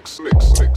mix, mix, mix.